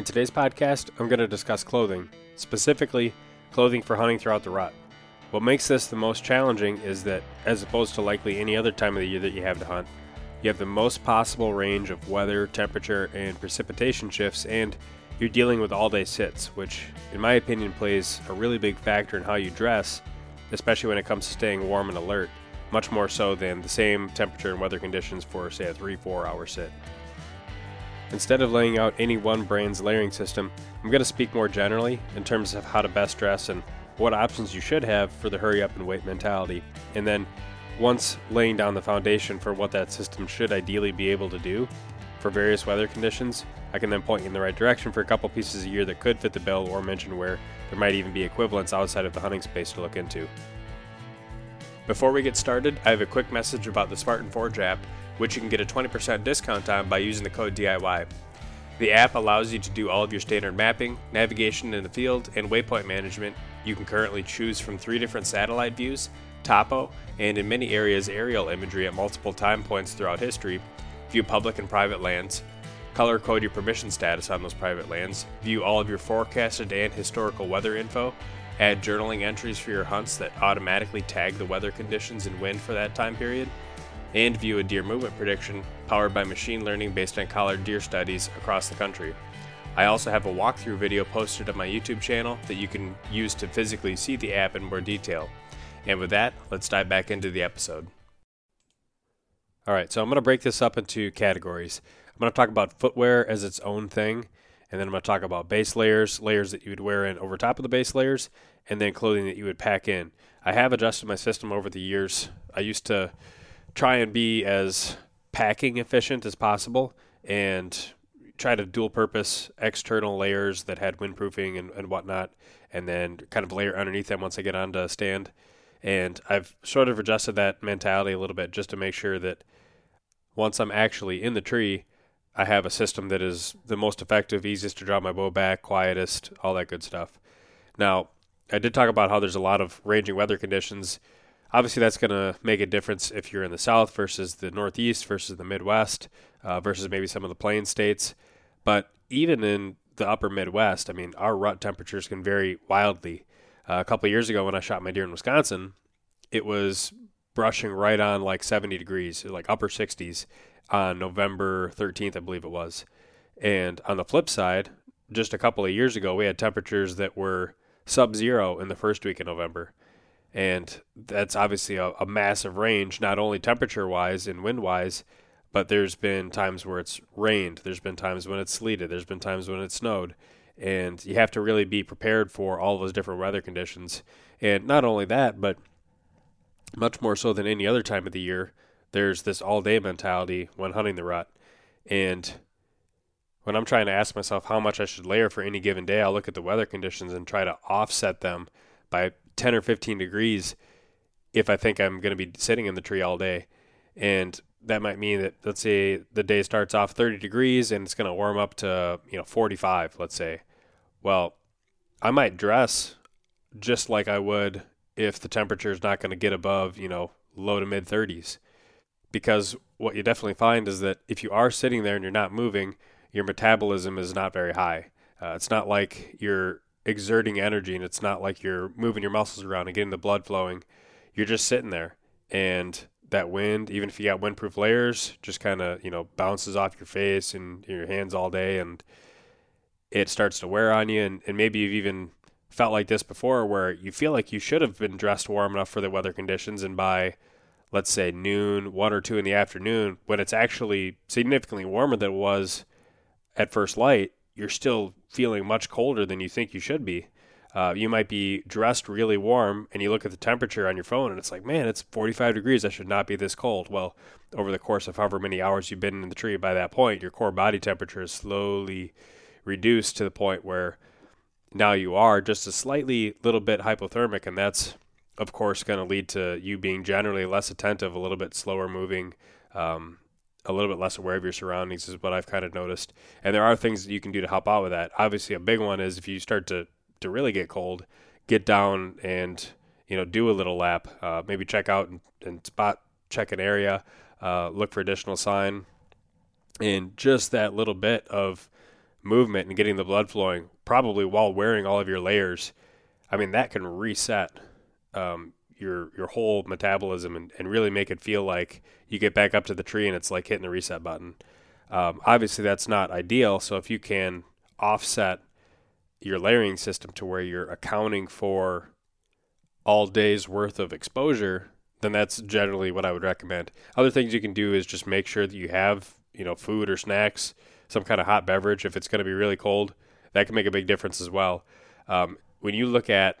In today's podcast, I'm going to discuss clothing, specifically clothing for hunting throughout the rut. What makes this the most challenging is that, as opposed to likely any other time of the year that you have to hunt, you have the most possible range of weather, temperature, and precipitation shifts, and you're dealing with all day sits, which, in my opinion, plays a really big factor in how you dress, especially when it comes to staying warm and alert, much more so than the same temperature and weather conditions for, say, a 3 4 hour sit. Instead of laying out any one brand's layering system, I'm going to speak more generally in terms of how to best dress and what options you should have for the hurry up and wait mentality. And then, once laying down the foundation for what that system should ideally be able to do for various weather conditions, I can then point you in the right direction for a couple pieces a year that could fit the bill or mention where there might even be equivalents outside of the hunting space to look into. Before we get started, I have a quick message about the Spartan Forge app which you can get a 20% discount on by using the code DIY. The app allows you to do all of your standard mapping, navigation in the field, and waypoint management. You can currently choose from three different satellite views, topo, and in many areas aerial imagery at multiple time points throughout history, view public and private lands, color code your permission status on those private lands, view all of your forecasted and historical weather info, add journaling entries for your hunts that automatically tag the weather conditions and wind for that time period, and view a deer movement prediction powered by machine learning based on collared deer studies across the country. I also have a walkthrough video posted on my YouTube channel that you can use to physically see the app in more detail. And with that, let's dive back into the episode. All right, so I'm going to break this up into categories. I'm going to talk about footwear as its own thing, and then I'm going to talk about base layers, layers that you would wear in over top of the base layers, and then clothing that you would pack in. I have adjusted my system over the years. I used to try and be as packing efficient as possible and try to dual purpose external layers that had windproofing and, and whatnot, and then kind of layer underneath them once I get onto stand. And I've sort of adjusted that mentality a little bit just to make sure that once I'm actually in the tree, I have a system that is the most effective, easiest to draw my bow back, quietest, all that good stuff. Now, I did talk about how there's a lot of ranging weather conditions Obviously, that's going to make a difference if you're in the South versus the Northeast versus the Midwest uh, versus maybe some of the plain states. But even in the upper Midwest, I mean, our rut temperatures can vary wildly. Uh, a couple years ago, when I shot my deer in Wisconsin, it was brushing right on like 70 degrees, like upper 60s on November 13th, I believe it was. And on the flip side, just a couple of years ago, we had temperatures that were sub zero in the first week of November and that's obviously a, a massive range, not only temperature wise and wind wise, but there's been times where it's rained, there's been times when it's sleeted, there's been times when it snowed, and you have to really be prepared for all those different weather conditions. And not only that, but much more so than any other time of the year, there's this all day mentality when hunting the rut. And when I'm trying to ask myself how much I should layer for any given day, I'll look at the weather conditions and try to offset them by 10 or 15 degrees if I think I'm going to be sitting in the tree all day. And that might mean that let's say the day starts off 30 degrees and it's going to warm up to, you know, 45, let's say. Well, I might dress just like I would if the temperature is not going to get above, you know, low to mid 30s. Because what you definitely find is that if you are sitting there and you're not moving, your metabolism is not very high. Uh, it's not like you're exerting energy and it's not like you're moving your muscles around and getting the blood flowing. You're just sitting there and that wind, even if you got windproof layers, just kind of, you know, bounces off your face and your hands all day and it starts to wear on you and, and maybe you've even felt like this before where you feel like you should have been dressed warm enough for the weather conditions and by let's say noon, one or two in the afternoon, when it's actually significantly warmer than it was at first light, you're still feeling much colder than you think you should be. Uh, you might be dressed really warm and you look at the temperature on your phone and it's like, man, it's 45 degrees. I should not be this cold. Well, over the course of however many hours you've been in the tree, by that point, your core body temperature is slowly reduced to the point where now you are just a slightly little bit hypothermic. And that's, of course, going to lead to you being generally less attentive, a little bit slower moving. Um, a little bit less aware of your surroundings is what I've kind of noticed. And there are things that you can do to help out with that. Obviously, a big one is if you start to to really get cold, get down and you know do a little lap. Uh, maybe check out and, and, spot check an area, uh, look for additional sign, and just that little bit of movement and getting the blood flowing, probably while wearing all of your layers. I mean that can reset um, your your whole metabolism and, and really make it feel like you get back up to the tree and it's like hitting the reset button. Um, obviously, that's not ideal. So if you can offset your layering system to where you're accounting for all days worth of exposure, then that's generally what I would recommend. Other things you can do is just make sure that you have, you know, food or snacks, some kind of hot beverage if it's going to be really cold. That can make a big difference as well. Um, when you look at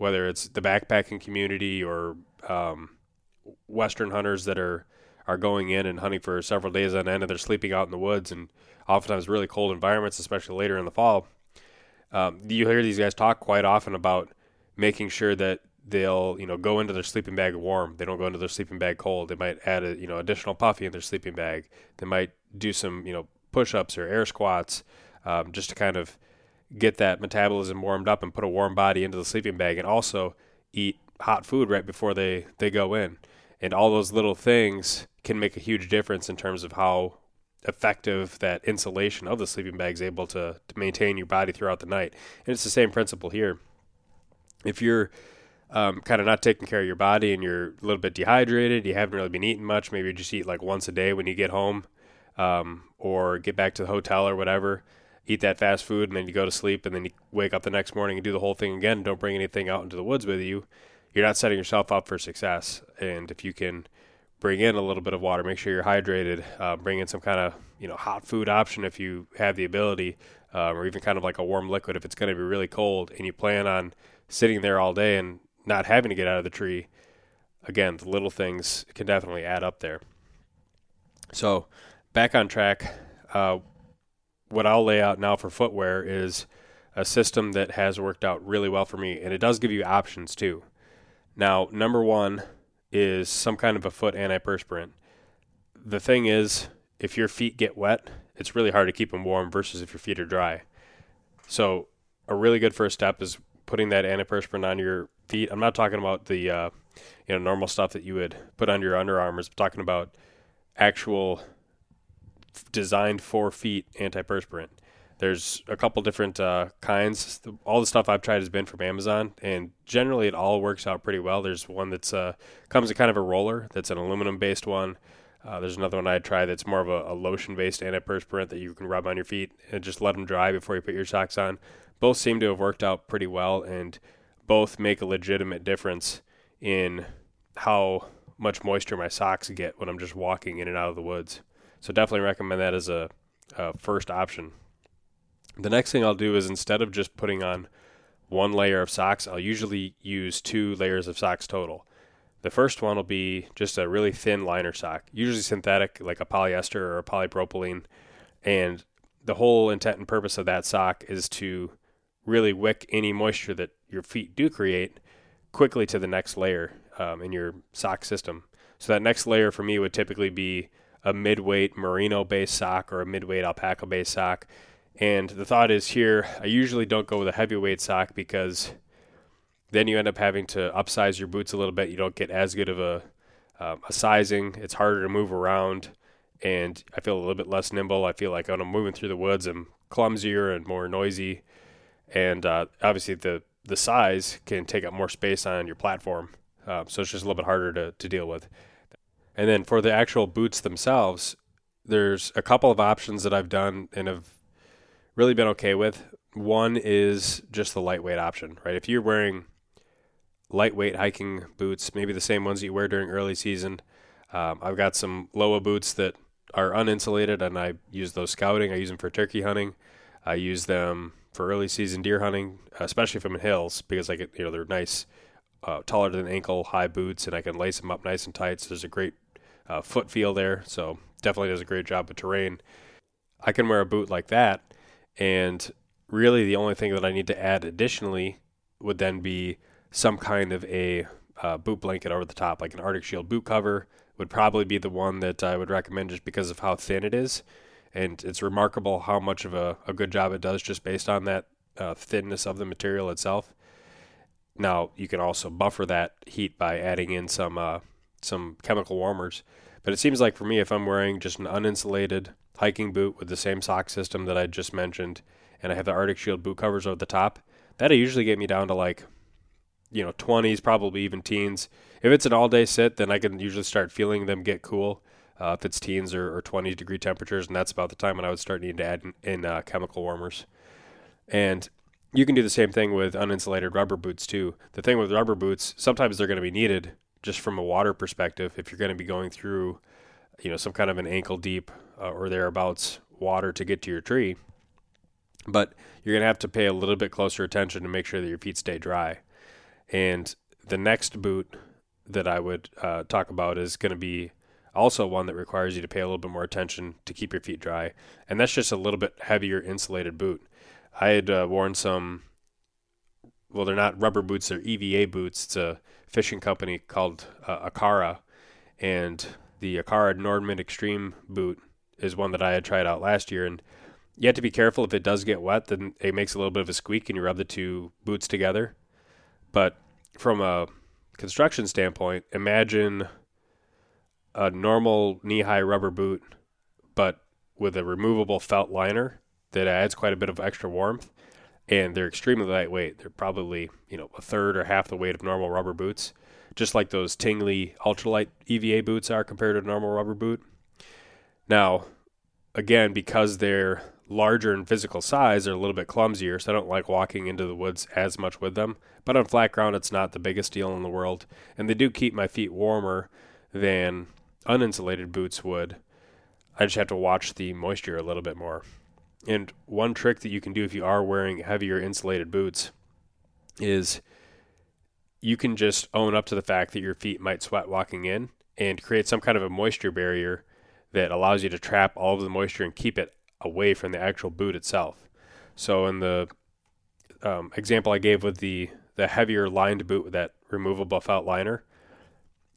whether it's the backpacking community or um, Western hunters that are are going in and hunting for several days on end, and they're sleeping out in the woods and oftentimes really cold environments, especially later in the fall um, you hear these guys talk quite often about making sure that they'll you know go into their sleeping bag warm. They don't go into their sleeping bag cold. They might add a you know additional puffy in their sleeping bag. They might do some you know push-ups or air squats um, just to kind of get that metabolism warmed up and put a warm body into the sleeping bag, and also eat hot food right before they they go in. And all those little things can make a huge difference in terms of how effective that insulation of the sleeping bag is able to, to maintain your body throughout the night. And it's the same principle here. If you're um, kind of not taking care of your body and you're a little bit dehydrated, you haven't really been eating much, maybe you just eat like once a day when you get home um, or get back to the hotel or whatever, eat that fast food and then you go to sleep and then you wake up the next morning and do the whole thing again. Don't bring anything out into the woods with you. You're not setting yourself up for success. And if you can bring in a little bit of water. Make sure you're hydrated. Uh, bring in some kind of you know hot food option if you have the ability, um, or even kind of like a warm liquid if it's going to be really cold and you plan on sitting there all day and not having to get out of the tree. Again, the little things can definitely add up there. So, back on track. Uh, what I'll lay out now for footwear is a system that has worked out really well for me, and it does give you options too. Now, number one, is some kind of a foot antiperspirant. The thing is, if your feet get wet, it's really hard to keep them warm versus if your feet are dry. So, a really good first step is putting that antiperspirant on your feet. I'm not talking about the uh, you know normal stuff that you would put on your underarms. I'm talking about actual designed for feet antiperspirant. There's a couple different uh, kinds. All the stuff I've tried has been from Amazon, and generally it all works out pretty well. There's one that's uh, comes in kind of a roller that's an aluminum based one. Uh, there's another one I tried that's more of a, a lotion based antiperspirant that you can rub on your feet and just let them dry before you put your socks on. Both seem to have worked out pretty well, and both make a legitimate difference in how much moisture my socks get when I'm just walking in and out of the woods. So definitely recommend that as a, a first option. The next thing I'll do is instead of just putting on one layer of socks, I'll usually use two layers of socks total. The first one will be just a really thin liner sock, usually synthetic, like a polyester or a polypropylene. And the whole intent and purpose of that sock is to really wick any moisture that your feet do create quickly to the next layer um, in your sock system. So that next layer for me would typically be a mid-weight merino based sock or a mid-weight alpaca based sock and the thought is here, I usually don't go with a heavyweight sock because then you end up having to upsize your boots a little bit. You don't get as good of a, um, a sizing. It's harder to move around, and I feel a little bit less nimble. I feel like when I'm moving through the woods, I'm clumsier and more noisy. And uh, obviously, the the size can take up more space on your platform, uh, so it's just a little bit harder to, to deal with. And then for the actual boots themselves, there's a couple of options that I've done and have really been okay with. One is just the lightweight option, right? If you're wearing lightweight hiking boots, maybe the same ones that you wear during early season, um, I've got some Lowa boots that are uninsulated, and I use those scouting. I use them for turkey hunting. I use them for early season deer hunting, especially if I'm in hills, because I get you know they're nice, uh, taller than ankle high boots, and I can lace them up nice and tight. So there's a great uh, foot feel there. So definitely does a great job with terrain. I can wear a boot like that, and really the only thing that I need to add additionally would then be some kind of a uh, boot blanket over the top, like an Arctic Shield boot cover would probably be the one that I would recommend just because of how thin it is. And it's remarkable how much of a, a good job it does just based on that uh, thinness of the material itself. Now you can also buffer that heat by adding in some uh, some chemical warmers. But it seems like for me, if I'm wearing just an uninsulated hiking boot with the same sock system that I just mentioned, and I have the Arctic Shield boot covers over the top, that'll usually get me down to like, you know, 20s, probably even teens. If it's an all day sit, then I can usually start feeling them get cool. Uh, if it's teens or, or 20 degree temperatures, and that's about the time when I would start needing to add in, in uh, chemical warmers. And you can do the same thing with uninsulated rubber boots too. The thing with rubber boots, sometimes they're going to be needed just from a water perspective. If you're going to be going through, you know, some kind of an ankle deep uh, or thereabouts water to get to your tree, but you're going to have to pay a little bit closer attention to make sure that your feet stay dry. And the next boot that I would uh, talk about is going to be also one that requires you to pay a little bit more attention to keep your feet dry. And that's just a little bit heavier insulated boot. I had uh, worn some, well, they're not rubber boots, they're EVA boots. It's a fishing company called uh, Acara. And the Akara Nordman Extreme boot is one that I had tried out last year. And you have to be careful if it does get wet, then it makes a little bit of a squeak and you rub the two boots together. But from a construction standpoint, imagine a normal knee high rubber boot, but with a removable felt liner that adds quite a bit of extra warmth. And they're extremely lightweight. They're probably, you know, a third or half the weight of normal rubber boots, just like those Tingley ultralight EVA boots are compared to a normal rubber boot. Now, again, because they're larger in physical size, they're a little bit clumsier, so I don't like walking into the woods as much with them. But on flat ground, it's not the biggest deal in the world, and they do keep my feet warmer than uninsulated boots would. I just have to watch the moisture a little bit more. And one trick that you can do if you are wearing heavier insulated boots is you can just own up to the fact that your feet might sweat walking in and create some kind of a moisture barrier that allows you to trap all of the moisture and keep it away from the actual boot itself. So in the um, example I gave with the the heavier lined boot with that removable felt liner,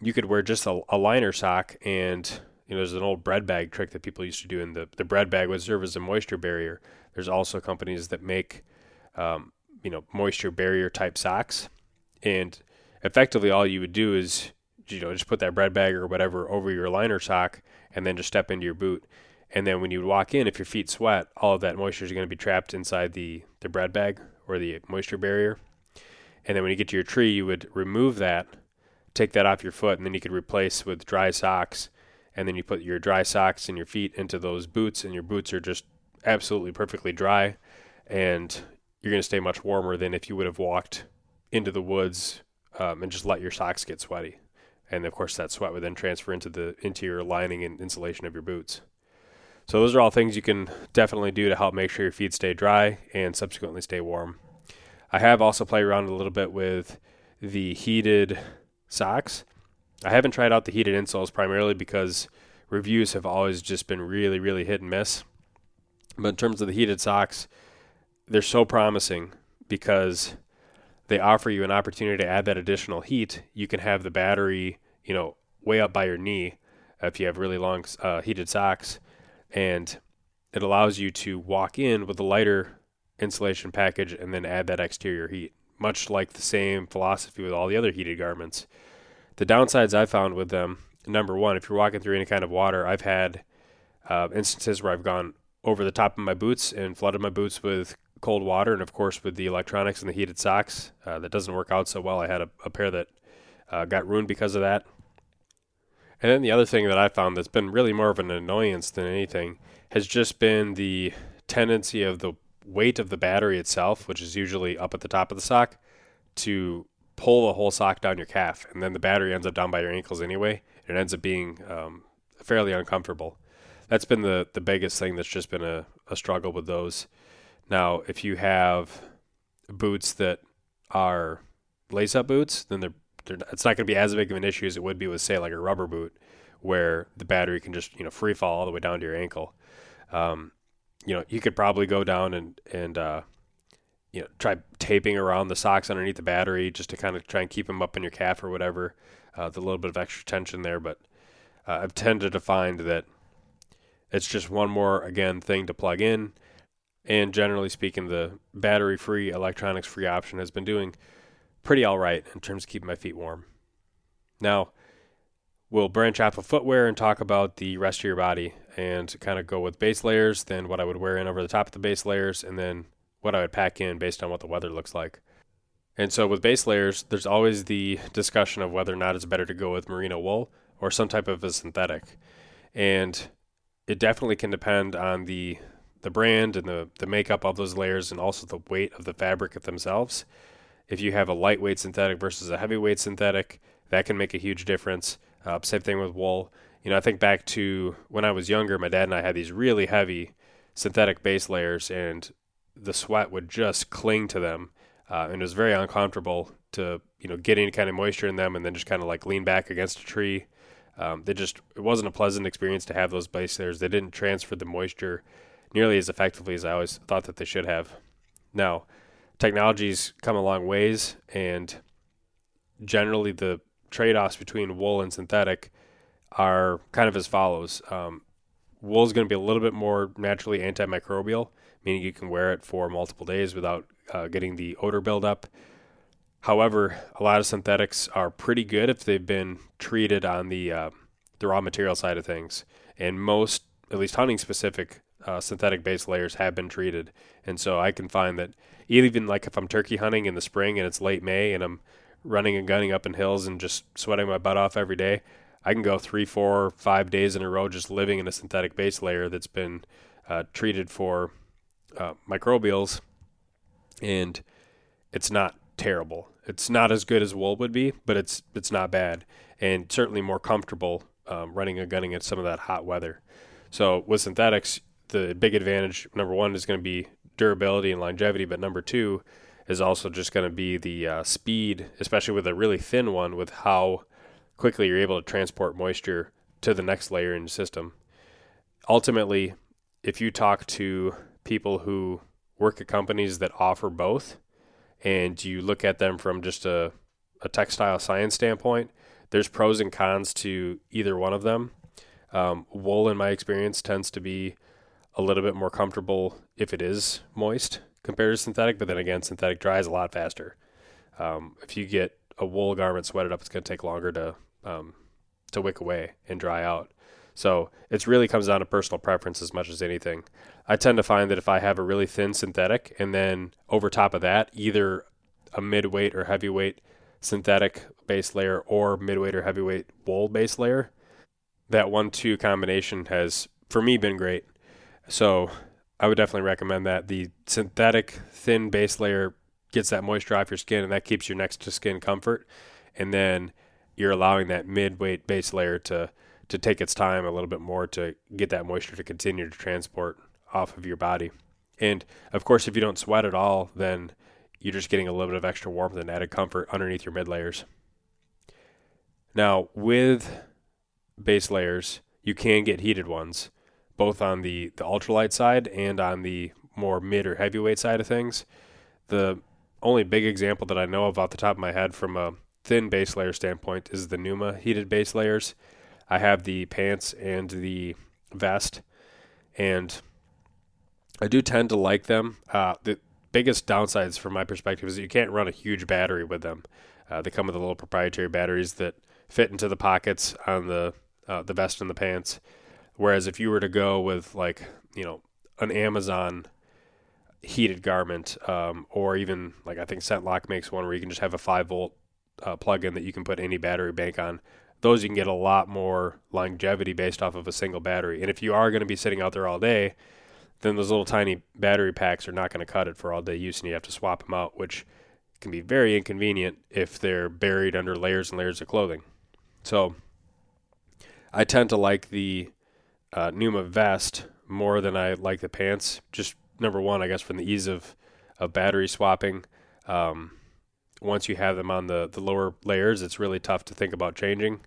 you could wear just a, a, liner sock and you know there's an old bread bag trick that people used to do and the, the bread bag would serve as a moisture barrier. There's also companies that make um, you know moisture barrier type socks and effectively all you would do is you know just put that bread bag or whatever over your liner sock and then just step into your boot and then when you walk in, if your feet sweat, all of that moisture is going to be trapped inside the, the bread bag or the moisture barrier. And then when you get to your tree, you would remove that, take that off your foot, and then you could replace with dry socks. And then you put your dry socks and your feet into those boots, and your boots are just absolutely perfectly dry. And you're going to stay much warmer than if you would have walked into the woods um, and just let your socks get sweaty. And of course, that sweat would then transfer into the interior lining and insulation of your boots. So those are all things you can definitely do to help make sure your feet stay dry and subsequently stay warm. I have also played around a little bit with the heated socks. I haven't tried out the heated insoles primarily because reviews have always just been really, really hit and miss. But in terms of the heated socks, they're so promising because they offer you an opportunity to add that additional heat. You can have the battery, you know, way up by your knee if you have really long uh, heated socks and it allows you to walk in with a lighter insulation package and then add that exterior heat, much like the same philosophy with all the other heated garments. The downsides I found with them number one, if you're walking through any kind of water, I've had uh, instances where I've gone over the top of my boots and flooded my boots with cold water, and of course with the electronics and the heated socks, uh, that doesn't work out so well. I had a, a pair that uh, got ruined because of that. And then the other thing that I found that's been really more of an annoyance than anything has just been the tendency of the weight of the battery itself, which is usually up at the top of the sock, to pull the whole sock down your calf. And then the battery ends up down by your ankles anyway. It ends up being um, fairly uncomfortable. That's been the, the biggest thing that's just been a, a struggle with those. Now, if you have boots that are lace up boots, then they're, they're it's not going to be as big of an issue as it would be with, say, like a rubber boot, where the battery can just you know free fall all the way down to your ankle. Um, you know, you could probably go down and and uh, you know try taping around the socks underneath the battery just to kind of try and keep them up in your calf or whatever. Uh, with a little bit of extra tension there, but uh, I've tended to find that it's just one more again thing to plug in. And generally speaking, the battery free, electronics free option has been doing pretty all right in terms of keeping my feet warm. Now, we'll branch off of footwear and talk about the rest of your body and kind of go with base layers, then what I would wear in over the top of the base layers, and then what I would pack in based on what the weather looks like. And so with base layers, there's always the discussion of whether or not it's better to go with merino wool or some type of a synthetic. And it definitely can depend on the the brand and the, the makeup of those layers and also the weight of the fabric themselves. If you have a lightweight synthetic versus a heavyweight synthetic, that can make a huge difference. Uh, same thing with wool. You know, I think back to when I was younger, my dad and I had these really heavy synthetic base layers, and the sweat would just cling to them, uh, and it was very uncomfortable to you know get any kind of moisture in them, and then just kind of like lean back against a tree. Um, they just it wasn't a pleasant experience to have those base layers. They didn't transfer the moisture nearly as effectively as I always thought that they should have. Now, technology's come a long ways, and generally the trade-offs between wool and synthetic are kind of as follows. Um, wool is going to be a little bit more naturally antimicrobial, meaning you can wear it for multiple days without uh, getting the odor buildup. However, a lot of synthetics are pretty good if they've been treated on the uh, the raw material side of things, and most, at least hunting specific uh, synthetic base layers have been treated. And so I can find that even like if I'm turkey hunting in the spring and it's late May and I'm running and gunning up in hills and just sweating my butt off every day, I can go three, four, five days in a row just living in a synthetic base layer that's been uh, treated for uh, microbials, and it's not terrible. It's not as good as wool would be, but it's it's not bad, and certainly more comfortable um, running and gunning in some of that hot weather. So with synthetics, the big advantage number one is going to be durability and longevity, but number two is also just going to be the uh, speed, especially with a really thin one, with how quickly you're able to transport moisture to the next layer in the system. Ultimately, if you talk to people who work at companies that offer both, and you look at them from just a, a textile science standpoint, there's pros and cons to either one of them. Um, wool, in my experience, tends to be a little bit more comfortable if it is moist compared to synthetic. But then again, synthetic dries a lot faster. Um, if you get a wool garment sweated up, it's going to take longer to um, to wick away and dry out. So it really comes down to personal preference as much as anything. I tend to find that if I have a really thin synthetic and then over top of that, either a midweight or heavyweight synthetic base layer or midweight or heavyweight wool base layer, that one two combination has for me been great. So I would definitely recommend that. The synthetic thin base layer gets that moisture off your skin and that keeps your next to skin comfort. And then you're allowing that mid weight base layer to to take its time a little bit more to get that moisture to continue to transport off of your body. And of course, if you don't sweat at all, then you're just getting a little bit of extra warmth and added comfort underneath your mid layers. Now, with base layers, you can get heated ones both on the, the ultralight side and on the more mid or heavyweight side of things. The only big example that I know of off the top of my head from a thin base layer standpoint is the Numa heated base layers. I have the pants and the vest, and I do tend to like them. Uh, the biggest downsides from my perspective is you can't run a huge battery with them. Uh, they come with the little proprietary batteries that fit into the pockets on the uh, the vest and the pants. Whereas if you were to go with like you know an Amazon heated garment, um, or even like I think ScentLok makes one where you can just have a five volt uh, plug-in that you can put any battery bank on. Those you can get a lot more longevity based off of a single battery. And if you are going to be sitting out there all day, then those little tiny battery packs are not going to cut it for all day use, and you have to swap them out, which can be very inconvenient if they're buried under layers and layers of clothing. So I tend to like the uh, Numa vest more than I like the pants, just number one, I guess, from the ease of, of battery swapping. Um, once you have them on the, the lower layers, it's really tough to think about changing.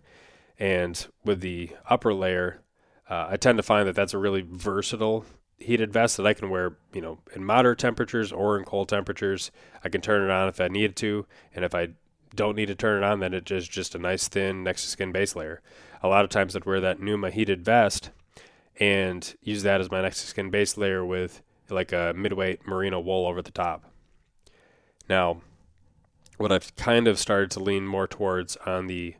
And with the upper layer, uh, I tend to find that that's a really versatile heated vest that I can wear, you know, in moderate temperatures or in cold temperatures. I can turn it on if I needed to, and if I don't need to turn it on, then it's just, just a nice thin next to skin base layer. A lot of times I'd wear that Numa heated vest and use that as my next to skin base layer with like a midweight merino wool over the top. Now, what I've kind of started to lean more towards on the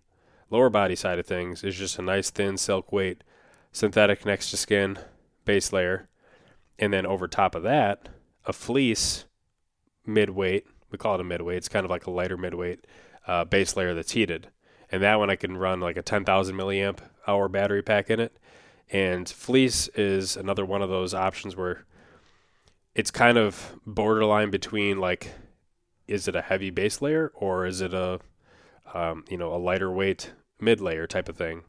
lower body side of things is just a nice thin silk weight synthetic next to skin base layer. And then over top of that, a fleece midweight. We call it a midweight. It's kind of like a lighter midweight uh, base layer that's heated. And that one I can run like a 10,000 milliamp hour battery pack in it. And fleece is another one of those options where it's kind of borderline between like, is it a heavy base layer or is it a, um, you know, a lighter weight mid layer type of thing.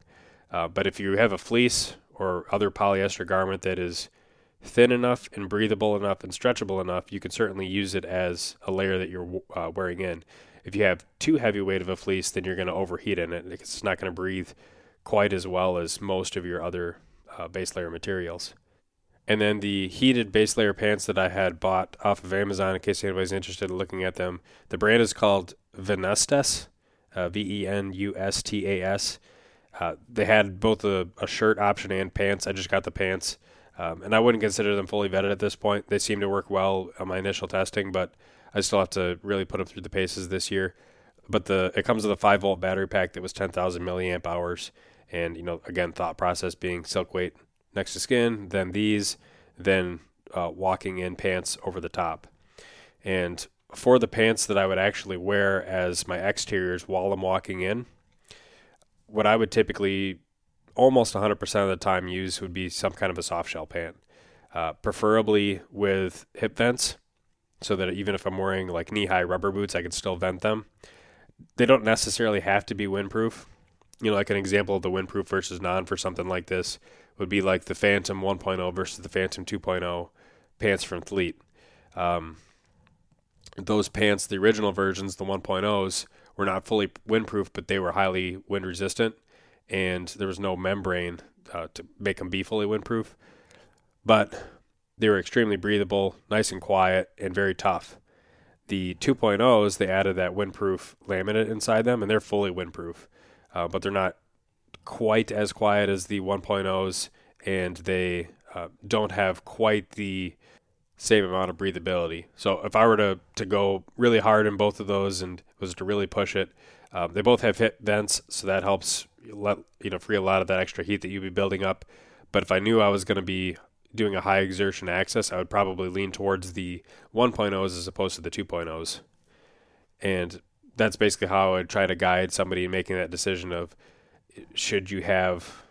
Uh, but if you have a fleece or other polyester garment that is thin enough and breathable enough and stretchable enough, you can certainly use it as a layer that you're uh, wearing in. If you have too heavy weight of a fleece, then you're going to overheat in it. It's not going to breathe quite as well as most of your other uh, base layer materials. And then the heated base layer pants that I had bought off of Amazon, in case anybody's interested in looking at them, the brand is called Venustas, uh, V E N U S T A S. Uh, they had both a, a, shirt option and pants. I just got the pants, um, and I wouldn't consider them fully vetted at this point. They seem to work well on my initial testing, but I still have to really put them through the paces this year. But the it comes with a five volt battery pack that was ten thousand milliamp hours, and you know again thought process being silk weight next to skin, then these, then uh, walking in pants over the top, and for the pants that I would actually wear as my exteriors while I'm walking in, what I would typically almost 100% of the time use would be some kind of a soft shell pant, uh, preferably with hip vents, so that even if I'm wearing like knee high rubber boots, I can still vent them. They don't necessarily have to be windproof. You know, like an example of the windproof versus non for something like this would be like the Phantom 1.0 versus the Phantom 2.0 pants from Fleet. Um, those pants, the original versions, the 1.0s, were not fully windproof, but they were highly wind resistant, and there was no membrane uh, to make them be fully windproof. But they were extremely breathable, nice and quiet, and very tough. The 2.0s, they added that windproof laminate inside them, and they're fully windproof, uh, but they're not quite as quiet as the 1.0s, and they uh, don't have quite the same amount of breathability. So if I were to, to go really hard in both of those and was to really push it, um, they both have hip vents, so that helps let you know free a lot of that extra heat that you'd be building up. But if I knew I was going to be doing a high exertion access, I would probably lean towards the 1.0s as opposed to the 2.0s. And that's basically how I would try to guide somebody in making that decision of should you have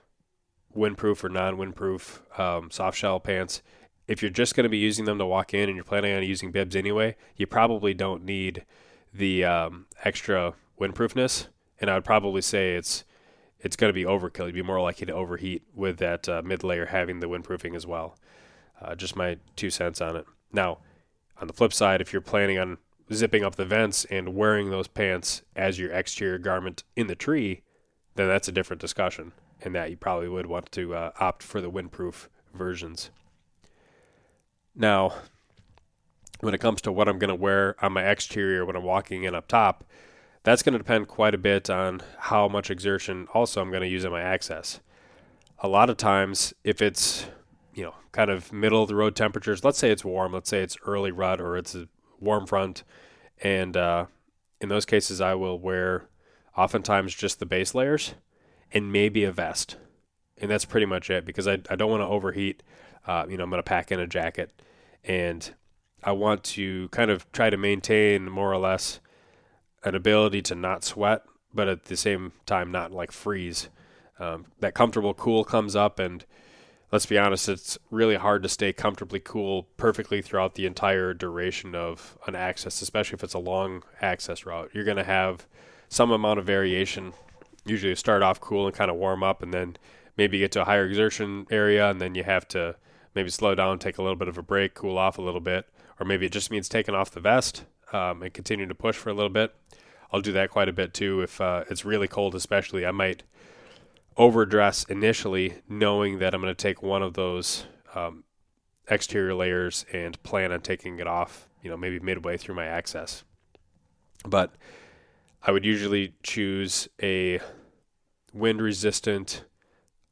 windproof or non-windproof um, soft shell pants if you're just going to be using them to walk in and you're planning on using bibs anyway, you probably don't need the um, extra windproofness. And I would probably say it's it's going to be overkill. You'd be more likely to overheat with that uh, mid layer having the windproofing as well. Uh, just my two cents on it. Now, on the flip side, if you're planning on zipping up the vents and wearing those pants as your exterior garment in the tree, then that's a different discussion. And that you probably would want to uh, opt for the windproof versions. Now, when it comes to what I'm going to wear on my exterior when I'm walking in up top, that's going to depend quite a bit on how much exertion also I'm going to use in my access. A lot of times, if it's you know kind of middle of the road temperatures, let's say it's warm, let's say it's early rut or it's a warm front, and uh, in those cases, I will wear oftentimes just the base layers and maybe a vest, and that's pretty much it because I I don't want to overheat. Uh, you know, I'm going to pack in a jacket and I want to kind of try to maintain more or less an ability to not sweat, but at the same time not like freeze. Um, that comfortable cool comes up, and let's be honest, it's really hard to stay comfortably cool perfectly throughout the entire duration of an access, especially if it's a long access route. You're going to have some amount of variation. Usually, start off cool and kind of warm up, and then maybe get to a higher exertion area, and then you have to maybe slow down, take a little bit of a break, cool off a little bit, or maybe it just means taking off the vest um, and continuing to push for a little bit. I'll do that quite a bit too if uh, it's really cold, especially. I might overdress initially, knowing that I'm going to take one of those um, exterior layers and plan on taking it off, you know, maybe midway through my access. But I would usually choose a wind resistant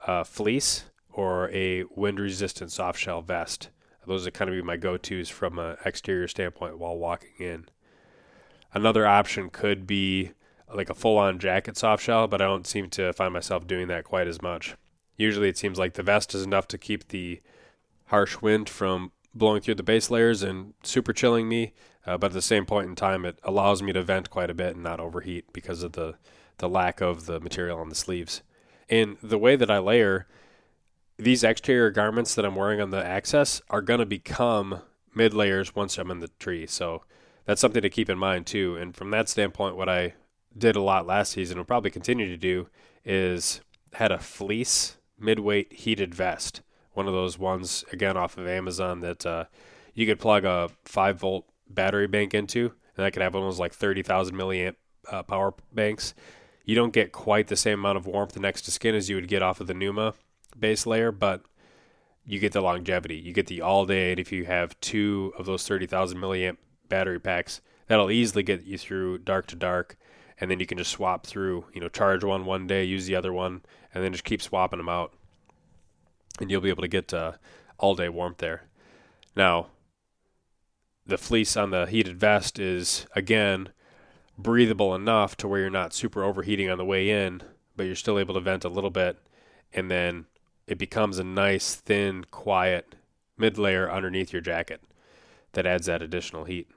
uh, fleece or a wind resistant soft shell vest. Those are kind of be my go tos from an exterior standpoint while walking in. Another option could be like a full on jacket soft shell, but I don't seem to find myself doing that quite as much. Usually it seems like the vest is enough to keep the harsh wind from blowing through the base layers and super chilling me, uh, but at the same point in time, it allows me to vent quite a bit and not overheat because of the, the lack of the material on the sleeves. And the way that I layer, these exterior garments that I'm wearing on the access are going to become mid layers once I'm in the tree. So that's something to keep in mind too. And from that standpoint, what I did a lot last season, will probably continue to do, is had a fleece midweight heated vest. One of those ones, again, off of Amazon that uh, you could plug a 5 volt battery bank into, and I could have one of those like 30,000 milliamp uh, power banks. You don't get quite the same amount of warmth next to skin as you would get off of the Numa base layer, but you get the longevity. You get the all day, and if you have two of those 30,000 milliamp battery packs, that'll easily get you through dark to dark and then you can just swap through. You know, charge one one day, use the other one, and then just keep swapping them out, and you'll be able to get uh, all day warmth there. Now, the fleece on the heated vest is again breathable enough to where you're not super overheating on the way in, but you're still able to vent a little bit, and then it becomes a nice, thin, quiet mid layer underneath your jacket that adds that additional heat.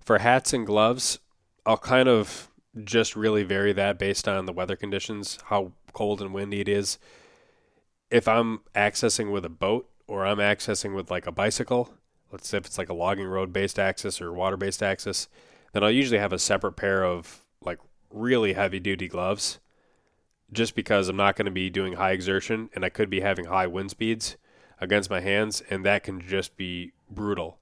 For hats and gloves, I'll kind of just really vary that based on the weather conditions, how cold and windy it is. If I'm accessing with a boat or I'm accessing with like a bicycle, let's say if it's like a logging road based access or water based access, then I'll usually have a separate pair of like really heavy duty gloves just because I'm not going to be doing high exertion and I could be having high wind speeds against my hands and that can just be brutal.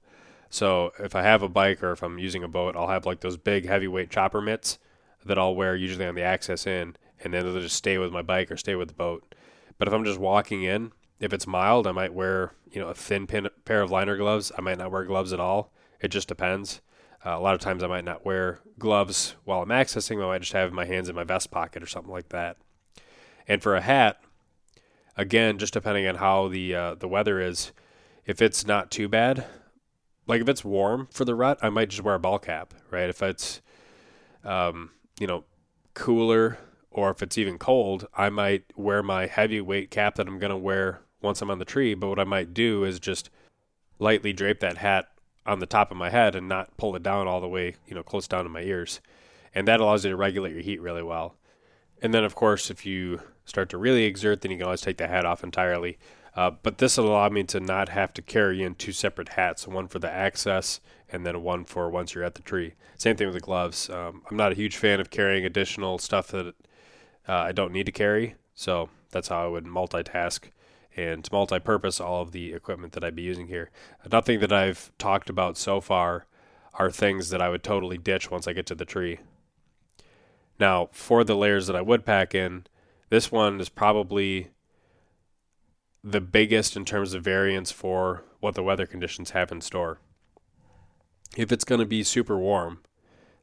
So if I have a bike or if I'm using a boat, I'll have like those big heavyweight chopper mitts that I'll wear usually on the access in, and then they'll just stay with my bike or stay with the boat. But if I'm just walking in, if it's mild, I might wear you know a thin pin, pair of liner gloves. I might not wear gloves at all. It just depends. Uh, a lot of times I might not wear gloves while I'm accessing. I might just have my hands in my vest pocket or something like that. And for a hat, again, just depending on how the uh, the weather is, if it's not too bad, like if it's warm for the rut, I might just wear a ball cap, right? If it's, um, you know, cooler or if it's even cold, I might wear my heavyweight cap that I'm to wear once I'm on the tree. But what I might do is just lightly drape that hat on the top of my head and not pull it down all the way, you know, close down to my ears. And that allows you to regulate your heat really well. And then, of course, if you start to really exert, then you can always take the hat off entirely. Uh, but this allowed me to not have to carry in two separate hats, one for the access and then one for once you're at the tree. Same thing with the gloves. Um, I'm not a huge fan of carrying additional stuff that uh, I don't need to carry, so that's how I would multitask and multi-purpose all of the equipment that I'd be using here. Nothing that I've talked about so far are things that I would totally ditch once I get to the tree. Now, for the layers that I would pack in, this one is probably the biggest in terms of variance for what the weather conditions have in store. If it's going to be super warm,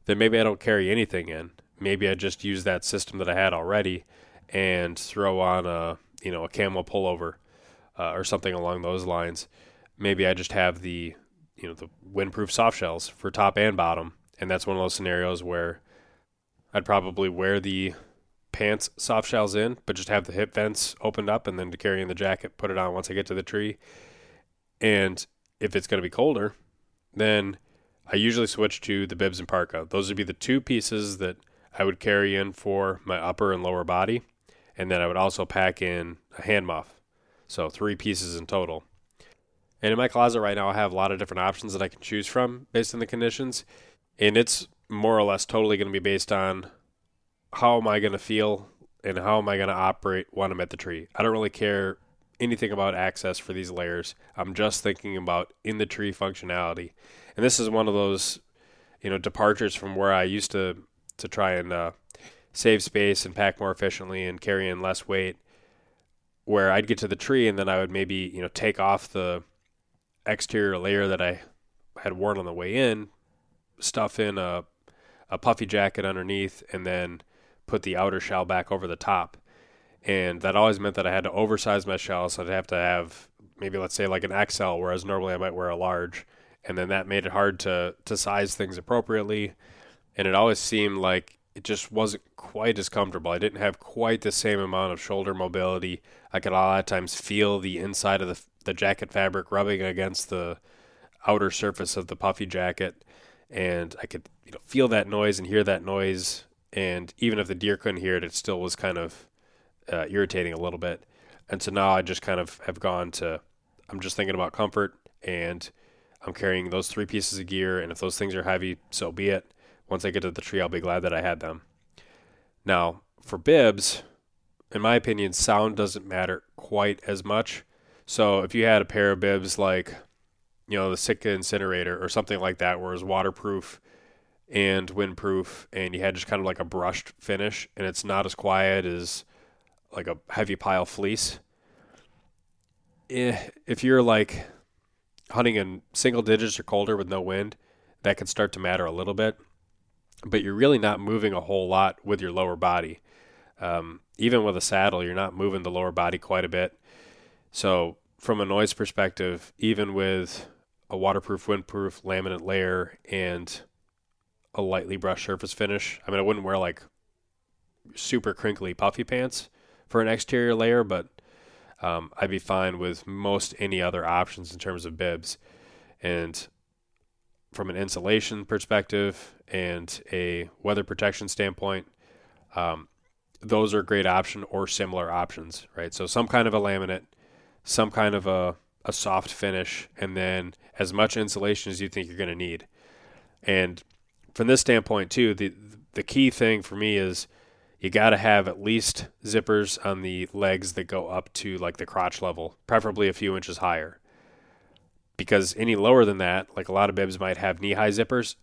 then maybe I don't carry anything in. Maybe I just use that system that I had already and throw on a you know a camel pullover uh, or something along those lines. Maybe I just have the you know the windproof soft shells for top and bottom, and that's one of those scenarios where I'd probably wear the pants soft shells in, but just have the hip vents opened up and then to carry in the jacket, put it on once I get to the tree. And if it's going to be colder, then I usually switch to the bibs and parka. Those would be the two pieces that I would carry in for my upper and lower body. And then I would also pack in a hand muff. So three pieces in total. And in my closet right now, I have a lot of different options that I can choose from based on the conditions. And it's more or less totally going to be based on how am I going to feel and how am I going to operate when I'm at the tree. I don't really care anything about access for these layers. I'm just thinking about in the tree functionality. And this is one of those, you know, departures from where I used to to try and uh, save space and pack more efficiently and carry in less weight. Where I'd get to the tree and then I would maybe you know take off the exterior layer that I had worn on the way in, stuff in a a puffy jacket underneath, and then put the outer shell back over the top. And that always meant that I had to oversize my shell, so I'd have to have maybe let's say like an XL, whereas normally I might wear a large, and then that made it hard to to size things appropriately. And it always seemed like it just wasn't quite as comfortable. I didn't have quite the same amount of shoulder mobility. I could a lot of times feel the inside of the the jacket fabric rubbing against the outer surface of the puffy jacket, and I could you know feel that noise and hear that noise. And even if the deer couldn't hear it, it still was kind of uh, irritating a little bit. And so now I just kind of have gone to I'm just thinking about comfort and I'm carrying those three pieces of gear. And if those things are heavy, so be it. Once I get to the tree, I'll be glad that I had them. Now, for bibs, in my opinion, sound doesn't matter quite as much. So if you had a pair of bibs like, you know, the Sitka Incinerator or something like that, where it's waterproof and windproof, and you had just kind of like a brushed finish, and it's not as quiet as like a heavy pile fleece. Eh, if you're like hunting in single digits or colder with no wind, that can start to matter a little bit. But you're really not moving a whole lot with your lower body. Um, even with a saddle, you're not moving the lower body quite a bit. So, from a noise perspective, even with a waterproof, windproof laminate layer and a lightly brushed surface finish, I mean, I wouldn't wear like super crinkly puffy pants for an exterior layer, but um, I'd be fine with most any other options in terms of bibs. And from an insulation perspective and a weather protection standpoint, um, those are a great option or similar options, right? So some kind of a laminate, some kind of a, a soft finish, and then as much insulation as you think you're going to need. And from this standpoint too, the the key thing for me is you got to have at least zippers on the legs that go up to like the crotch level, preferably a few inches higher. Because any lower than that, like a lot of bibs might have knee high zippers,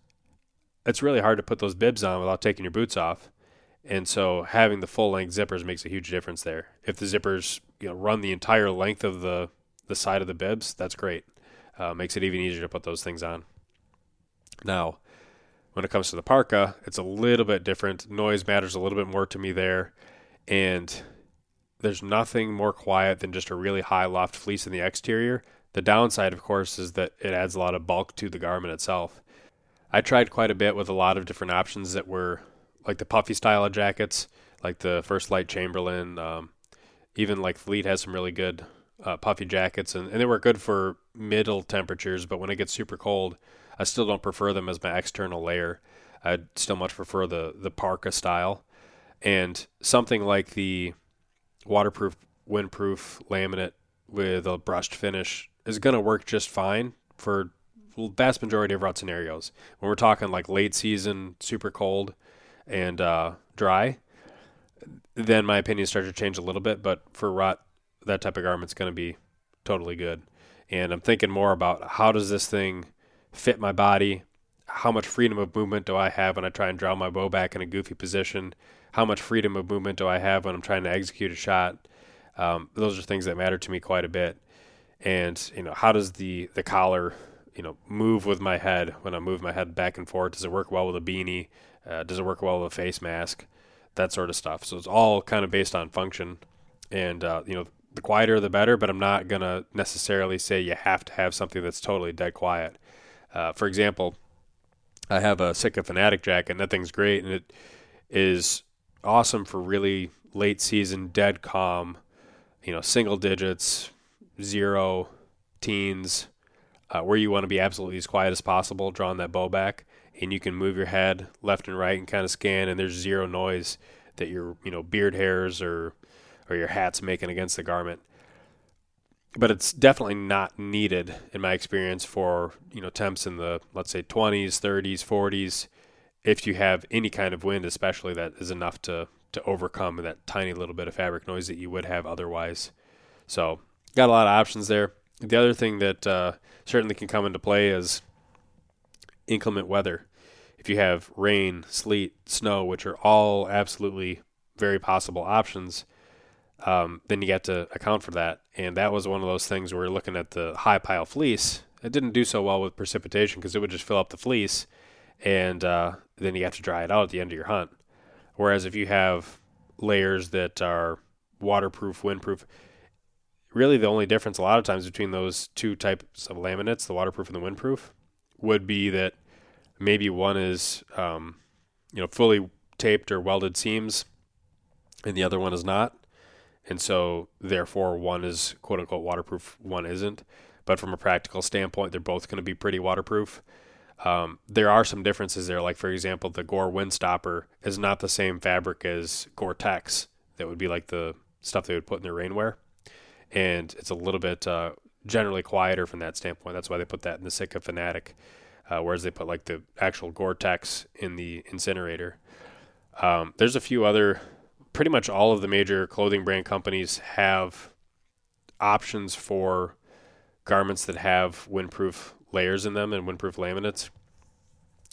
it's really hard to put those bibs on without taking your boots off. And so having the full length zippers makes a huge difference there. If the zippers you know run the entire length of the the side of the bibs, that's great. Uh, makes it even easier to put those things on. Now, when it comes to the parka, it's a little bit different. Noise matters a little bit more to me there. And there's nothing more quiet than just a really high loft fleece in the exterior. The downside, of course, is that it adds a lot of bulk to the garment itself. I tried quite a bit with a lot of different options that were like the puffy style of jackets, like the First Lite Chamberlain. Um, even like Fleet has some really good uh, puffy jackets, and, and they were good for middle temperatures. But when it gets super cold, I still don't prefer them as my external layer. I'd still much prefer the the parka style, and something like the waterproof, windproof laminate with a brushed finish is going to work just fine for vast majority of rut scenarios. When we're talking like late season, super cold and uh, dry, then my opinion starts to change a little bit. But for rut, that type of garment's going to be totally good. And I'm thinking more about how does this thing fit my body? How much freedom of movement do I have when I try and draw my bow back in a goofy position? How much freedom of movement do I have when I'm trying to execute a shot? Um, those are things that matter to me quite a bit. And you know, how does the the collar, you know, move with my head when I move my head back and forth? Does it work well with a beanie? Uh, does it work well with a face mask? That sort of stuff. So it's all kind of based on function. And uh, you know, the quieter the better. But I'm not gonna necessarily say you have to have something that's totally dead quiet. Uh, for example, I have a Sitka Fanatic jacket, and that thing's great, and it is awesome for really late season, dead calm, you know, single digits, zero, teens, uh, where you want to be absolutely as quiet as possible, drawing that bow back, and you can move your head left and right and kind of scan, and there's zero noise that your you know beard hairs or or your hat's making against the garment but it's definitely not needed in my experience for you know temps in the let's say 20s 30s 40s if you have any kind of wind especially that is enough to to overcome that tiny little bit of fabric noise that you would have otherwise so got a lot of options there. The other thing that uh, certainly can come into play is inclement weather. If you have rain, sleet, snow, which are all absolutely very possible options, um, then you got to account for that. And that was one of those things where we're looking at the high pile fleece. It didn't do so well with precipitation because it would just fill up the fleece, and uh, then you have to dry it out at the end of your hunt. Whereas if you have layers that are waterproof, windproof, really the only difference a lot of times between those two types of laminates, the waterproof and the windproof, would be that maybe one is um, you know fully taped or welded seams, and the other one is not, and so therefore one is quote unquote waterproof, one isn't. But from a practical standpoint, they're both going to be pretty waterproof. Um, there are some differences there. Like for example, the Gore Windstopper is not the same fabric as Gore-Tex. That would be like the stuff they would put in their rainwear, and it's a little bit uh, generally quieter from that standpoint. That's why they put that in the Sitka Fanatic, uh, whereas they put like the actual Gore-Tex in the incinerator. Um, there's a few other, pretty much all of the major clothing brand companies have options for garments that have windproof layers in them and windproof laminates.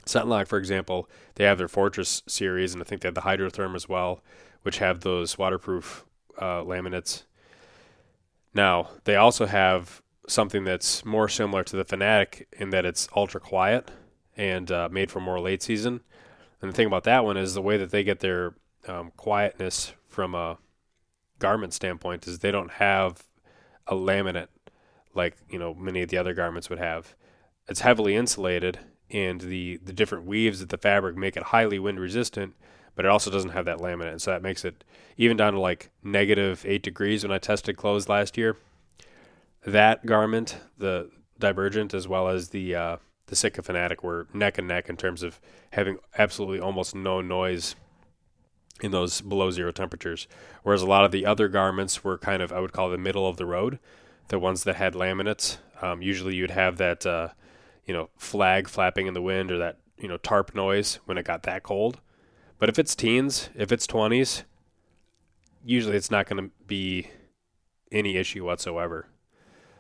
ScentLok, for example, they have their Fortress series, and I think they have the Hydrotherm as well, which have those waterproof uh, laminates. Now, they also have something that's more similar to the Fanatic in that it's ultra quiet and uh, made for more late season. And the thing about that one is the way that they get their um, quietness from a garment standpoint is they don't have a laminate like you know many of the other garments would have. It's heavily insulated, and the the different weaves of the fabric make it highly wind resistant. But it also doesn't have that laminate, and so that makes it even down to like negative eight degrees when I tested clothes last year. That garment, the Divergent, as well as the uh, the Sitka Fanatic, were neck and neck in terms of having absolutely almost no noise in those below zero temperatures. Whereas a lot of the other garments were kind of, I would call the middle of the road, the ones that had laminates. Um, usually you'd have that, uh, you know, flag flapping in the wind or that, you know, tarp noise when it got that cold. But if it's teens, if it's 20s, usually it's not going to be any issue whatsoever.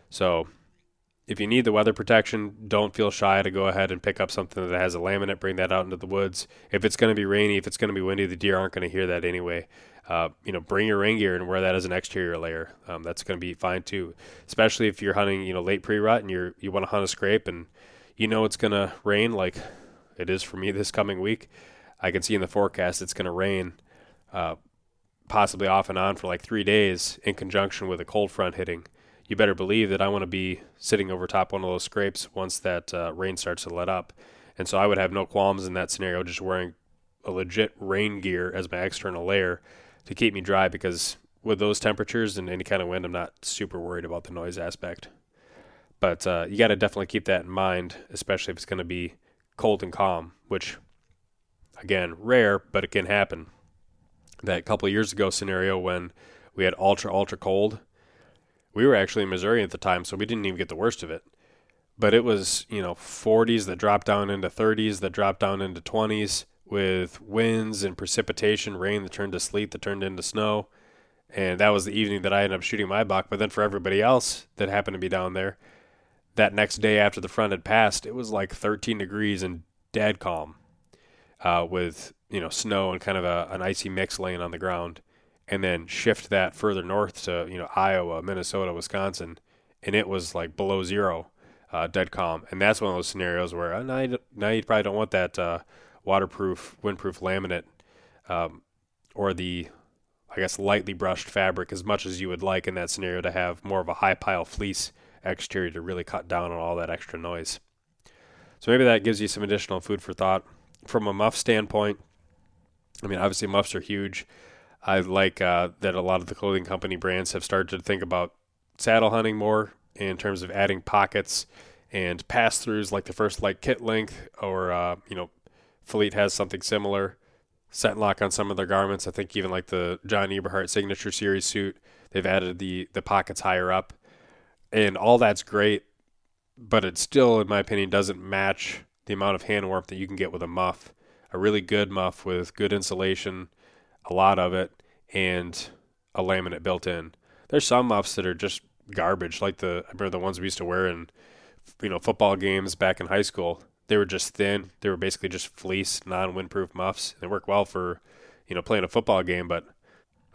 So if you need the weather protection, don't feel shy to go ahead and pick up something that has a laminate, bring that out into the woods. If it's going to be rainy, if it's going to be windy, the deer aren't going to hear that anyway. Uh, you know, bring your rain gear and wear that as an exterior layer. Um, that's going to be fine too, especially if you're hunting, you know, late pre-rut and you're you want to hunt a scrape and you know it's going to rain like it is for me this coming week. I can see in the forecast it's going to rain, uh, possibly off and on for like three days in conjunction with a cold front hitting you better believe that I want to be sitting over top one of those scrapes once that uh, rain starts to let up. And so I would have no qualms in that scenario just wearing a legit rain gear as my external layer to keep me dry because with those temperatures and any kind of wind, I'm not super worried about the noise aspect. But uh, you got to definitely keep that in mind, especially if it's going to be cold and calm, which, again, rare, but it can happen. That couple years ago scenario when we had ultra, ultra cold we were actually in Missouri at the time, so we didn't even get the worst of it. But it was, you know, 40s that dropped down into 30s, that dropped down into 20s with winds and precipitation, rain that turned to sleet, that turned into snow. And that was the evening that I ended up shooting my buck. But then for everybody else that happened to be down there, that next day after the front had passed, it was like 13 degrees and dead calm uh, with, you know, snow and kind of a, an icy mix laying on the ground and then shift that further north to you know Iowa, Minnesota, Wisconsin, and it was like below zero, uh, dead calm. And that's one of those scenarios where uh, now, you, now you probably don't want that uh, waterproof, windproof laminate um, or the I guess lightly brushed fabric as much as you would like in that scenario to have more of a high pile fleece exterior to really cut down on all that extra noise. So maybe that gives you some additional food for thought. From a muff standpoint, I mean, obviously muffs are huge. I like uh, that a lot of the clothing company brands have started to think about saddle hunting more in terms of adding pockets and pass throughs like the First Lite kit length, or uh, you know, Fleet has something similar. ScentLok on some of their garments. I think even like the John Eberhart Signature Series suit, they've added the the pockets higher up, and all that's great. But it still, in my opinion, doesn't match the amount of hand warmth that you can get with a muff. A really good muff with good insulation a lot of it, and a laminate built in. There's some muffs that are just garbage. Like the I remember the ones we used to wear in you know football games back in high school. They were just thin. They were basically just fleece, non-windproof muffs. They work well for you know playing a football game, but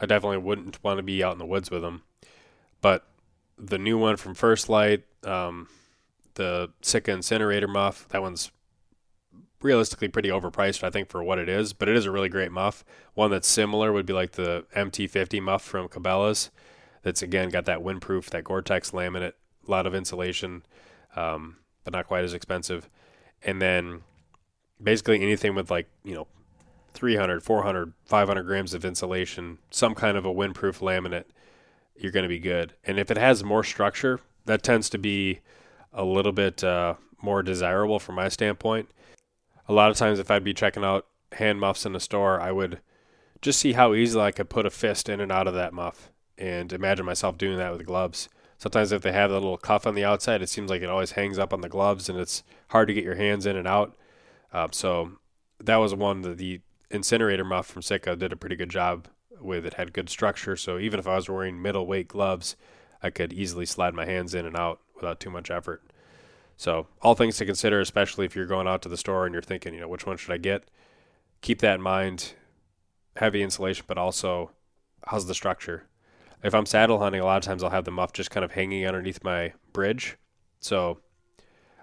I definitely wouldn't want to be out in the woods with them. But the new one from First Lite, um, the Sitka Incinerator muff, that one's realistically pretty overpriced, I think, for what it is, but it is a really great muff. One that's similar would be like the MT50 muff from Cabela's. That's again got that windproof, that Gore-Tex laminate, a lot of insulation, um, but not quite as expensive. And then basically anything with like you know 300, 400, 500 grams of insulation, some kind of a windproof laminate, you're going to be good. And if it has more structure, that tends to be a little bit uh, more desirable from my standpoint a lot of times if I'd be checking out hand muffs in the store, I would just see how easily I could put a fist in and out of that muff and imagine myself doing that with gloves. Sometimes if they have a little cuff on the outside, it seems like it always hangs up on the gloves and it's hard to get your hands in and out. Um, so that was one that the incinerator muff from Sitka did a pretty good job with. It had good structure, so even if I was wearing middleweight gloves, I could easily slide my hands in and out without too much effort. So, all things to consider, especially if you're going out to the store and you're thinking, you know, which one should I get? Keep that in mind. Heavy insulation, but also how's the structure? If I'm saddle hunting, a lot of times I'll have the muff just kind of hanging underneath my bridge. So,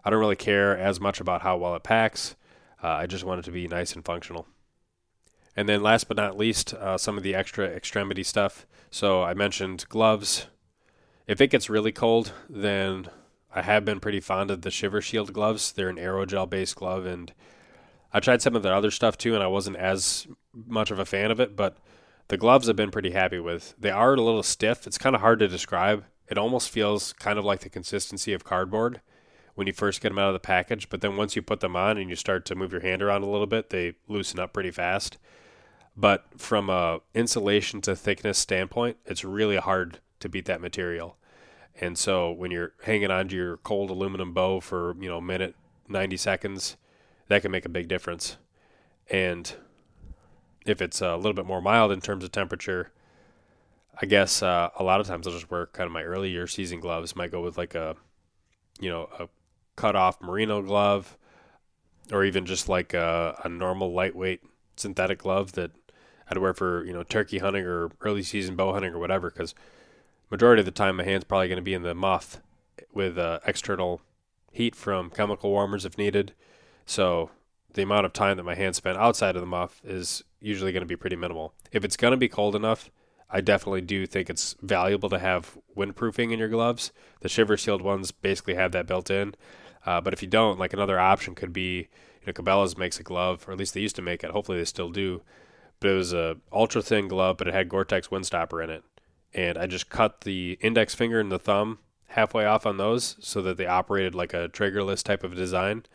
I don't really care as much about how well it packs. Uh, I just want it to be nice and functional. And then, last but not least, uh, some of the extra extremity stuff. So, I mentioned gloves. If it gets really cold, then I have been pretty fond of the Shiver Shield gloves. They're an aerogel based glove, and I tried some of their other stuff too, and I wasn't as much of a fan of it. But the gloves I've been pretty happy with. They are a little stiff. It's kind of hard to describe. It almost feels kind of like the consistency of cardboard when you first get them out of the package, but then once you put them on and you start to move your hand around a little bit, they loosen up pretty fast. But from a insulation to thickness standpoint, it's really hard to beat that material. And so when you're hanging onto your cold aluminum bow for, you know, a minute, 90 seconds, that can make a big difference. And if it's a little bit more mild in terms of temperature, I guess uh, a lot of times I'll just wear kind of my early year season gloves. Might go with like a, you know, a cut off merino glove, or even just like a, a normal lightweight synthetic glove that I'd wear for you know turkey hunting or early season bow hunting or whatever. Because majority of the time my hand's probably going to be in the muff with uh, external heat from chemical warmers if needed. So the amount of time that my hand spent outside of the muff is usually going to be pretty minimal. If it's going to be cold enough, I definitely do think it's valuable to have windproofing in your gloves. The Shiver Shield ones basically have that built in. Uh, but if you don't, like another option could be, you know, Cabela's makes a glove, or at least they used to make it. Hopefully they still do. But it was a ultra thin glove, but it had Gore-Tex windstopper in it and I just cut the index finger and the thumb halfway off on those so that they operated like a triggerless type of design.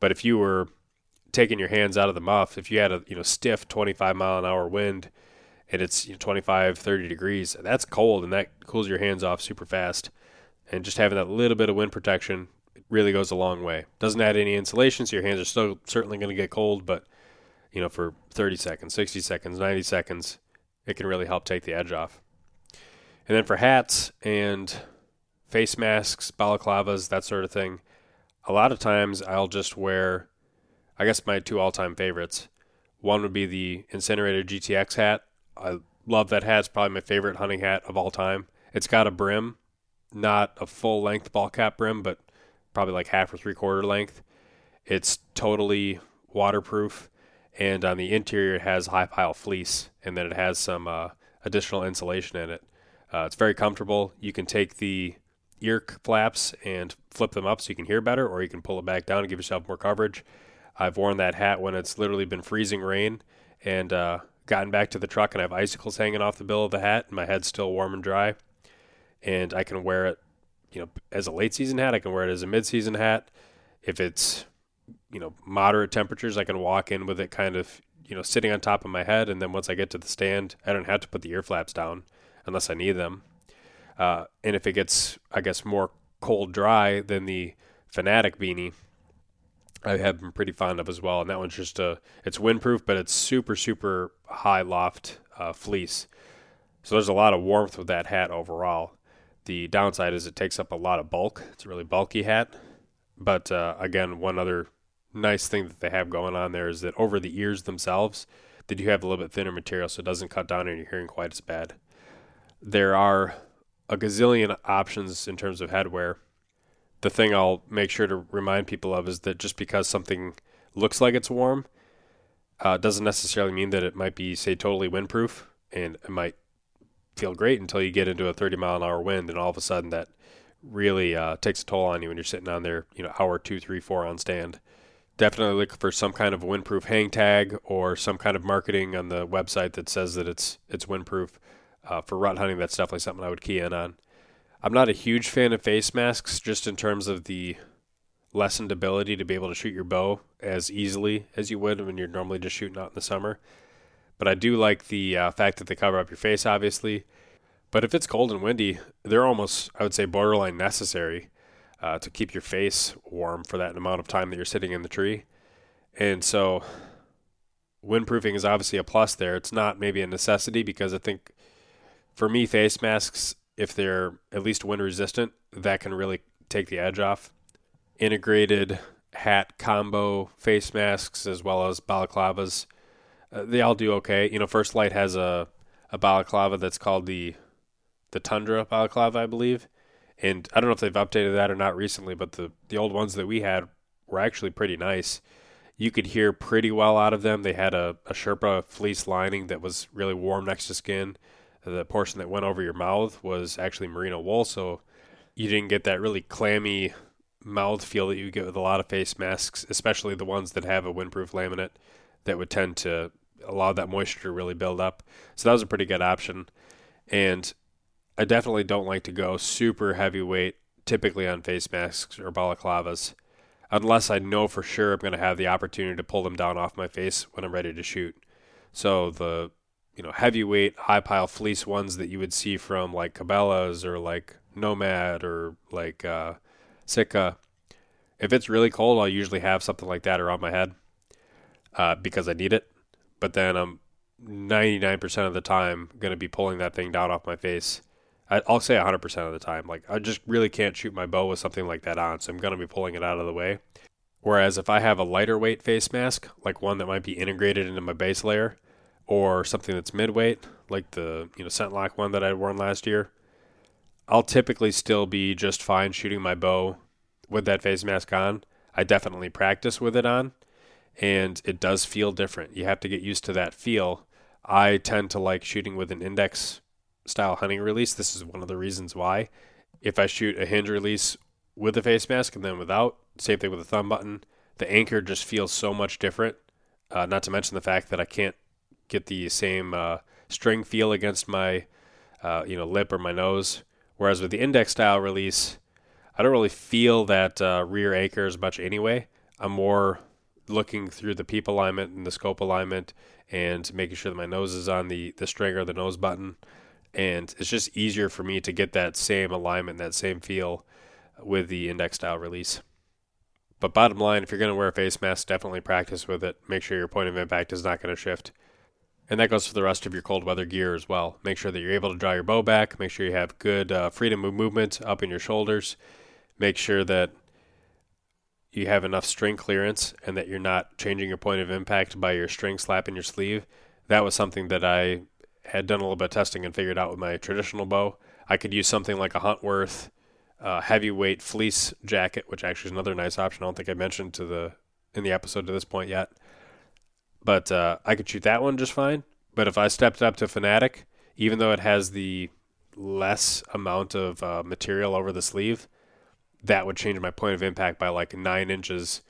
But if you were taking your hands out of the muff, if you had a you know stiff 25 mile an hour wind and it's you know, 25 30 degrees, that's cold and that cools your hands off super fast. And just having that little bit of wind protection really goes a long way. Doesn't add any insulation, so your hands are still certainly going to get cold, but you know for 30 seconds, 60 seconds, 90 seconds, it can really help take the edge off. And then for hats and face masks, balaclavas, that sort of thing, a lot of times I'll just wear, I guess, my two all time favorites. One would be the Incinerator GTX hat. I love that hat. It's probably my favorite hunting hat of all time. It's got a brim, not a full length ball cap brim, but probably like half or three quarter length. It's totally waterproof, and on the interior it has high pile fleece, and then it has some uh, additional insulation in it. Uh, it's very comfortable. You can take the ear flaps and flip them up so you can hear better, or you can pull it back down and give yourself more coverage. I've worn that hat when it's literally been freezing rain and uh, gotten back to the truck and I have icicles hanging off the bill of the hat and my head's still warm and dry. And I can wear it, you know, as a late season hat. I can wear it as a mid season hat. If it's, you know, moderate temperatures, I can walk in with it kind of, you know, sitting on top of my head. And then once I get to the stand, I don't have to put the ear flaps down unless I need them. Uh, and if it gets, I guess, more cold dry than the Fanatic beanie, I have been pretty fond of as well. And that one's just a, it's windproof, but it's super, super high loft uh, fleece. So there's a lot of warmth with that hat overall. The downside is it takes up a lot of bulk. It's a really bulky hat. But uh, again, one other nice thing that they have going on there is that over the ears themselves, they do have a little bit thinner material, so it doesn't cut down on your hearing quite as bad. There are a gazillion options in terms of headwear. The thing I'll make sure to remind people of is that just because something looks like it's warm, uh, doesn't necessarily mean that it might be, say, totally windproof, and it might feel great until you get into a 30 mile an hour wind, and all of a sudden that really uh, takes a toll on you when you're sitting on there, you know, hour two, three, four on stand. Definitely look for some kind of windproof hang tag or some kind of marketing on the website that says that it's it's windproof. Uh, for rut hunting, that's definitely something I would key in on. I'm not a huge fan of face masks, just in terms of the lessened ability to be able to shoot your bow as easily as you would when you're normally just shooting out in the summer. But I do like the uh, fact that they cover up your face, obviously. But if it's cold and windy, they're almost, I would say, borderline necessary uh, to keep your face warm for that amount of time that you're sitting in the tree. And so, windproofing is obviously a plus there. It's not maybe a necessity because I think for me, face masks, if they're at least wind resistant, that can really take the edge off. Integrated hat combo face masks as well as balaclavas, uh, they all do okay. You know, First Lite has a a balaclava that's called the the Tundra balaclava, I believe. And I don't know if they've updated that or not recently, but the, the old ones that we had were actually pretty nice. You could hear pretty well out of them. They had a, a Sherpa fleece lining that was really warm next to skin. The portion that went over your mouth was actually merino wool, so you didn't get that really clammy mouth feel that you get with a lot of face masks, especially the ones that have a windproof laminate that would tend to allow that moisture to really build up. So that was a pretty good option. And I definitely don't like to go super heavyweight, typically on face masks or balaclavas, unless I know for sure I'm going to have the opportunity to pull them down off my face when I'm ready to shoot. So the you know heavyweight, high pile fleece ones that you would see from like Cabela's or like Nomad or like uh, Sitka. If it's really cold, I'll usually have something like that around my head uh, because I need it. But then I'm 99% of the time going to be pulling that thing down off my face I'll say 100% of the time. Like, I just really can't shoot my bow with something like that on, so I'm going to be pulling it out of the way. Whereas if I have a lighter weight face mask, like one that might be integrated into my base layer, or something that's midweight, like the you know ScentLok one that I worn last year, I'll typically still be just fine shooting my bow with that face mask on. I definitely practice with it on, and it does feel different. You have to get used to that feel. I tend to like shooting with an index style hunting release. This is one of the reasons why. If I shoot a hinge release with a face mask and then without, same thing with a thumb button, the anchor just feels so much different. Uh, not to mention the fact that I can't get the same uh, string feel against my uh, you know lip or my nose. Whereas with the index style release, I don't really feel that uh, rear anchor as much anyway. I'm more looking through the peep alignment and the scope alignment and making sure that my nose is on the, the string or the nose button and it's just easier for me to get that same alignment, that same feel with the index style release. But bottom line, if you're going to wear a face mask, definitely practice with it. Make sure your point of impact is not going to shift. And that goes for the rest of your cold weather gear as well. Make sure that you're able to draw your bow back. Make sure you have good uh, freedom of movement up in your shoulders. Make sure that you have enough string clearance and that you're not changing your point of impact by your string slapping your sleeve. That was something that I had done a little bit of testing and figured out with my traditional bow, I could use something like a Huntworth uh, heavyweight fleece jacket, which actually is another nice option. I don't think I mentioned to the in the episode to this point yet, but uh, I could shoot that one just fine. But if I stepped up to Fanatic, even though it has the less amount of uh, material over the sleeve, that would change my point of impact by like nine inches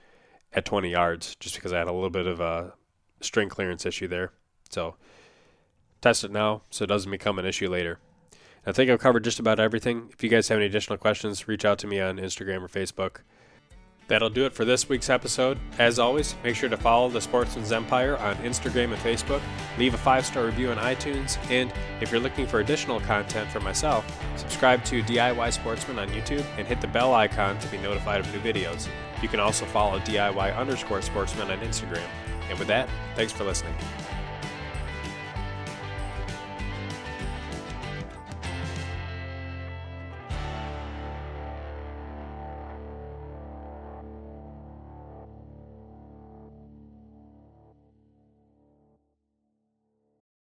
at 20 yards, just because I had a little bit of a string clearance issue there. So test it now so it doesn't become an issue later. I think I've covered just about everything. If you guys have any additional questions, reach out to me on Instagram or Facebook. That'll do it for this week's episode. As always, make sure to follow the Sportsman's Empire on Instagram and Facebook. Leave a five star review on iTunes. And if you're looking for additional content from myself, subscribe to DIY Sportsman on YouTube and hit the bell icon to be notified of new videos. You can also follow DIY underscore sportsman on Instagram. And with that, thanks for listening.